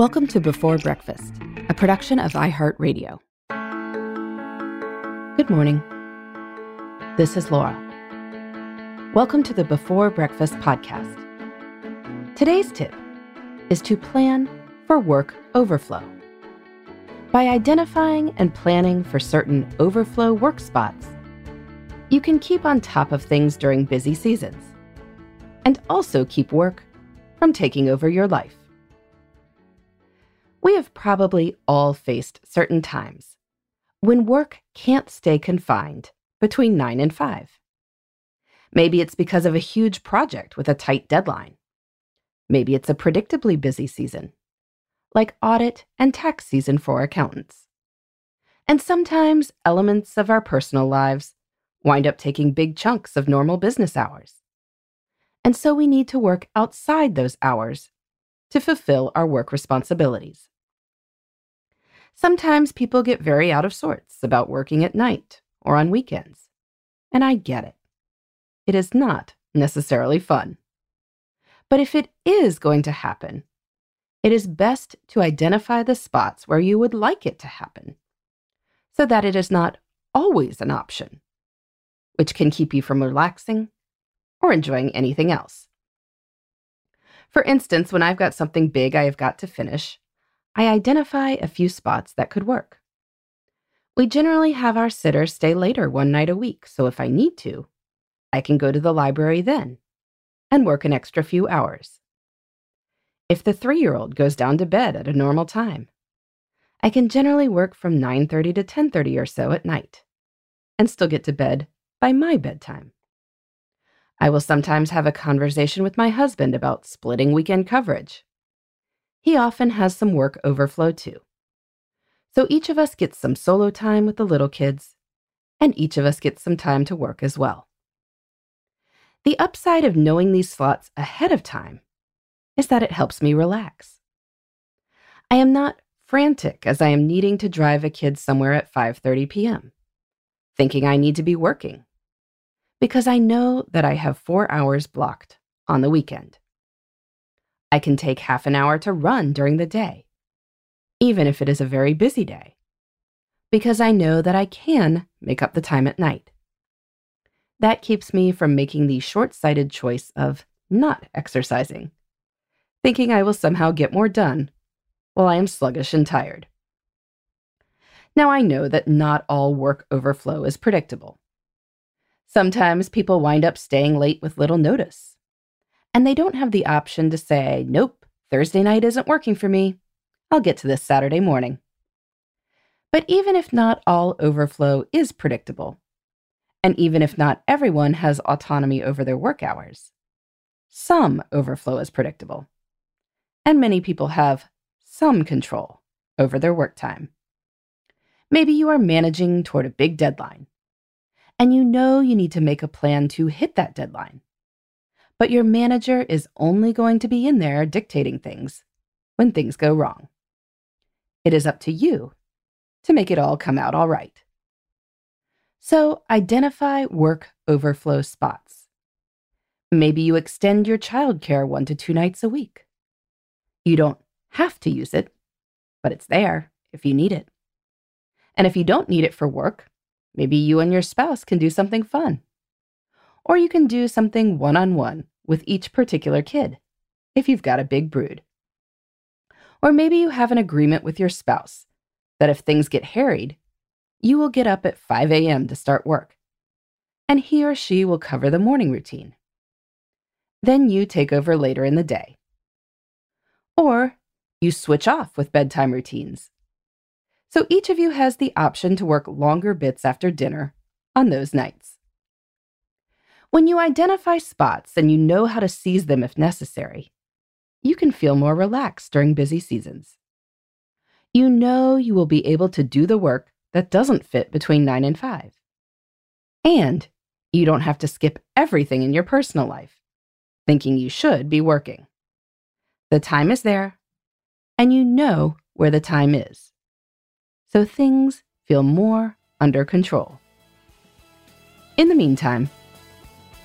Welcome to Before Breakfast, a production of iHeartRadio. Good morning. This is Laura. Welcome to the Before Breakfast podcast. Today's tip is to plan for work overflow. By identifying and planning for certain overflow work spots, you can keep on top of things during busy seasons and also keep work from taking over your life. We have probably all faced certain times when work can't stay confined between 9 and 5. Maybe it's because of a huge project with a tight deadline. Maybe it's a predictably busy season, like audit and tax season for accountants. And sometimes elements of our personal lives wind up taking big chunks of normal business hours. And so we need to work outside those hours to fulfill our work responsibilities. Sometimes people get very out of sorts about working at night or on weekends, and I get it. It is not necessarily fun. But if it is going to happen, it is best to identify the spots where you would like it to happen so that it is not always an option, which can keep you from relaxing or enjoying anything else. For instance, when I've got something big I have got to finish, I identify a few spots that could work. We generally have our sitter stay later one night a week, so if I need to, I can go to the library then and work an extra few hours. If the 3-year-old goes down to bed at a normal time, I can generally work from 9:30 to 10:30 or so at night and still get to bed by my bedtime. I will sometimes have a conversation with my husband about splitting weekend coverage he often has some work overflow too. So each of us gets some solo time with the little kids, and each of us gets some time to work as well. The upside of knowing these slots ahead of time is that it helps me relax. I am not frantic as I am needing to drive a kid somewhere at 5:30 p.m., thinking I need to be working, because I know that I have 4 hours blocked on the weekend. I can take half an hour to run during the day, even if it is a very busy day, because I know that I can make up the time at night. That keeps me from making the short sighted choice of not exercising, thinking I will somehow get more done while I am sluggish and tired. Now, I know that not all work overflow is predictable. Sometimes people wind up staying late with little notice and they don't have the option to say, nope, Thursday night isn't working for me. I'll get to this Saturday morning. But even if not all overflow is predictable, and even if not everyone has autonomy over their work hours, some overflow is predictable. And many people have some control over their work time. Maybe you are managing toward a big deadline, and you know you need to make a plan to hit that deadline but your manager is only going to be in there dictating things when things go wrong. It is up to you to make it all come out all right. So identify work overflow spots. Maybe you extend your childcare one to two nights a week. You don't have to use it, but it's there if you need it. And if you don't need it for work, maybe you and your spouse can do something fun. Or you can do something one on one with each particular kid, if you've got a big brood. Or maybe you have an agreement with your spouse that if things get harried, you will get up at 5 a.m. to start work, and he or she will cover the morning routine. Then you take over later in the day. Or you switch off with bedtime routines. So each of you has the option to work longer bits after dinner on those nights. When you identify spots and you know how to seize them if necessary, you can feel more relaxed during busy seasons. You know you will be able to do the work that doesn't fit between 9 and 5. And you don't have to skip everything in your personal life, thinking you should be working. The time is there, and you know where the time is. So things feel more under control. In the meantime,